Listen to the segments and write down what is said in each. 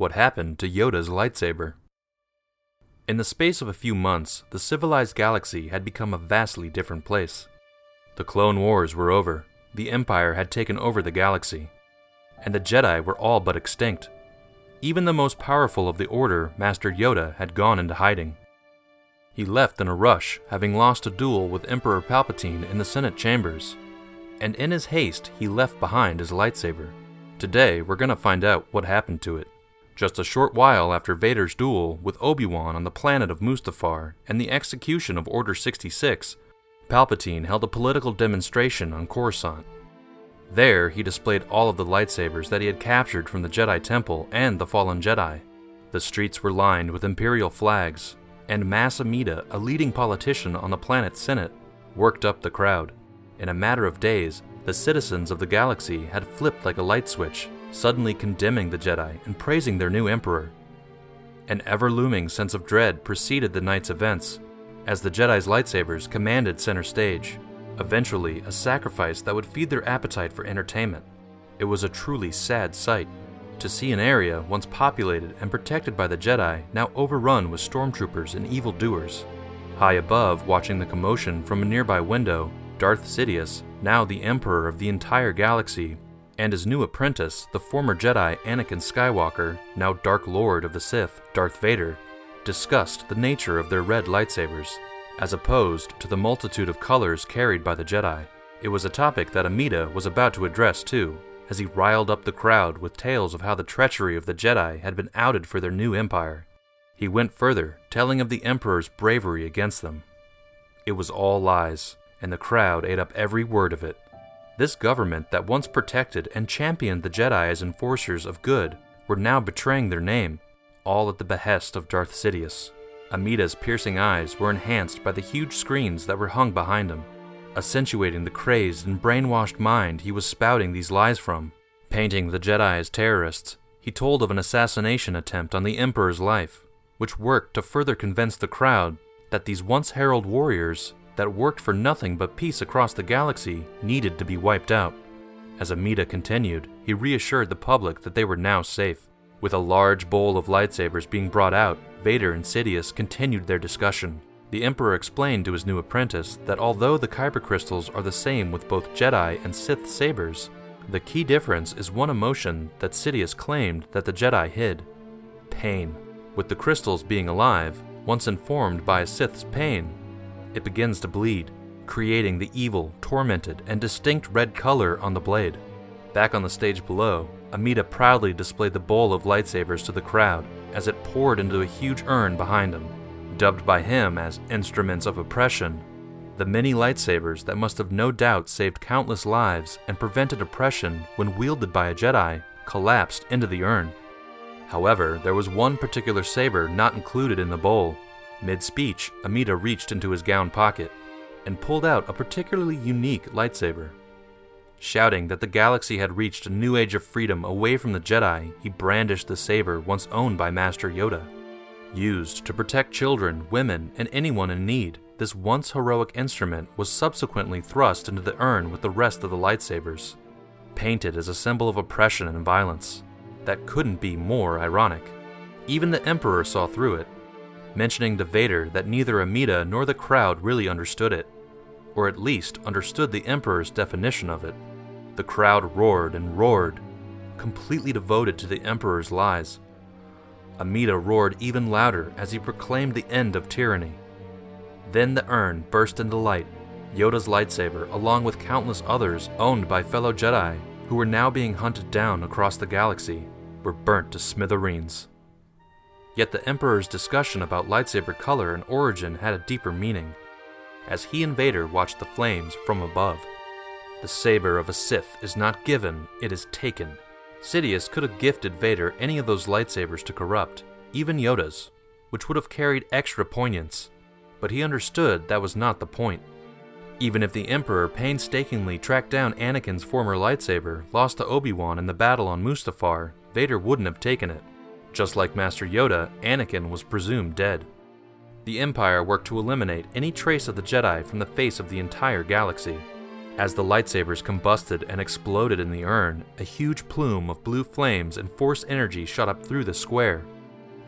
What happened to Yoda's lightsaber? In the space of a few months, the civilized galaxy had become a vastly different place. The Clone Wars were over, the Empire had taken over the galaxy, and the Jedi were all but extinct. Even the most powerful of the Order, Master Yoda, had gone into hiding. He left in a rush, having lost a duel with Emperor Palpatine in the Senate chambers, and in his haste, he left behind his lightsaber. Today, we're gonna find out what happened to it. Just a short while after Vader's duel with Obi Wan on the planet of Mustafar and the execution of Order 66, Palpatine held a political demonstration on Coruscant. There, he displayed all of the lightsabers that he had captured from the Jedi Temple and the fallen Jedi. The streets were lined with Imperial flags, and Mas Amedda, a leading politician on the planet's Senate, worked up the crowd. In a matter of days, the citizens of the galaxy had flipped like a light switch, suddenly condemning the Jedi and praising their new Emperor. An ever looming sense of dread preceded the night's events, as the Jedi's lightsabers commanded center stage, eventually, a sacrifice that would feed their appetite for entertainment. It was a truly sad sight to see an area once populated and protected by the Jedi now overrun with stormtroopers and evildoers. High above, watching the commotion from a nearby window, Darth Sidious, now the Emperor of the entire galaxy, and his new apprentice, the former Jedi Anakin Skywalker, now Dark Lord of the Sith, Darth Vader, discussed the nature of their red lightsabers, as opposed to the multitude of colors carried by the Jedi. It was a topic that Amedda was about to address too, as he riled up the crowd with tales of how the treachery of the Jedi had been outed for their new empire. He went further, telling of the Emperor's bravery against them. It was all lies, and the crowd ate up every word of it. This government that once protected and championed the Jedi as enforcers of good were now betraying their name, all at the behest of Darth Sidious. Amedda's piercing eyes were enhanced by the huge screens that were hung behind him, accentuating the crazed and brainwashed mind he was spouting these lies from. Painting the Jedi as terrorists, he told of an assassination attempt on the Emperor's life, which worked to further convince the crowd that these once herald warriors that worked for nothing but peace across the galaxy needed to be wiped out. As Amedda continued, he reassured the public that they were now safe. With a large bowl of lightsabers being brought out, Vader and Sidious continued their discussion. The Emperor explained to his new apprentice that although the Kyber crystals are the same with both Jedi and Sith sabers, the key difference is one emotion that Sidious claimed that the Jedi hid pain. With the crystals being alive, once informed by a Sith's pain, it begins to bleed, creating the evil, tormented, and distinct red color on the blade. Back on the stage below, Amedda proudly displayed the bowl of lightsabers to the crowd as it poured into a huge urn behind him. Dubbed by him as instruments of oppression, the many lightsabers that must have no doubt saved countless lives and prevented oppression when wielded by a Jedi collapsed into the urn. However, there was one particular saber not included in the bowl, Mid speech, Amedda reached into his gown pocket and pulled out a particularly unique lightsaber. Shouting that the galaxy had reached a new age of freedom away from the Jedi, he brandished the saber once owned by Master Yoda. Used to protect children, women, and anyone in need, this once heroic instrument was subsequently thrust into the urn with the rest of the lightsabers, painted as a symbol of oppression and violence. That couldn't be more ironic. Even the Emperor saw through it mentioning to Vader that neither Amedda nor the crowd really understood it, or at least understood the Emperor's definition of it. The crowd roared and roared, completely devoted to the Emperor's lies. Amedda roared even louder as he proclaimed the end of tyranny. Then the urn burst into light. Yoda's lightsaber, along with countless others owned by fellow Jedi who were now being hunted down across the galaxy, were burnt to smithereens. Yet the Emperor's discussion about lightsaber color and origin had a deeper meaning, as he and Vader watched the flames from above. The saber of a Sith is not given, it is taken. Sidious could have gifted Vader any of those lightsabers to corrupt, even Yoda's, which would have carried extra poignance, but he understood that was not the point. Even if the Emperor painstakingly tracked down Anakin's former lightsaber, lost to Obi Wan in the battle on Mustafar, Vader wouldn't have taken it. Just like Master Yoda, Anakin was presumed dead. The Empire worked to eliminate any trace of the Jedi from the face of the entire galaxy. As the lightsabers combusted and exploded in the urn, a huge plume of blue flames and force energy shot up through the square,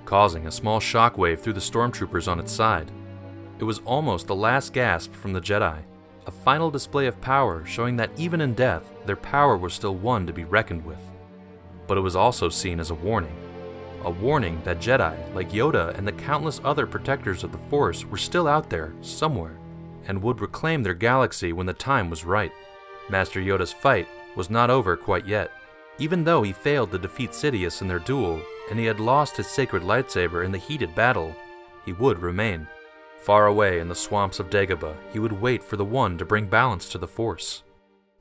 causing a small shockwave through the stormtroopers on its side. It was almost the last gasp from the Jedi, a final display of power showing that even in death, their power was still one to be reckoned with. But it was also seen as a warning. A warning that Jedi, like Yoda and the countless other protectors of the Force, were still out there, somewhere, and would reclaim their galaxy when the time was right. Master Yoda's fight was not over quite yet. Even though he failed to defeat Sidious in their duel, and he had lost his sacred lightsaber in the heated battle, he would remain. Far away in the swamps of Dagobah, he would wait for the One to bring balance to the Force.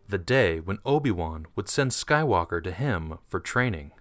The day when Obi Wan would send Skywalker to him for training.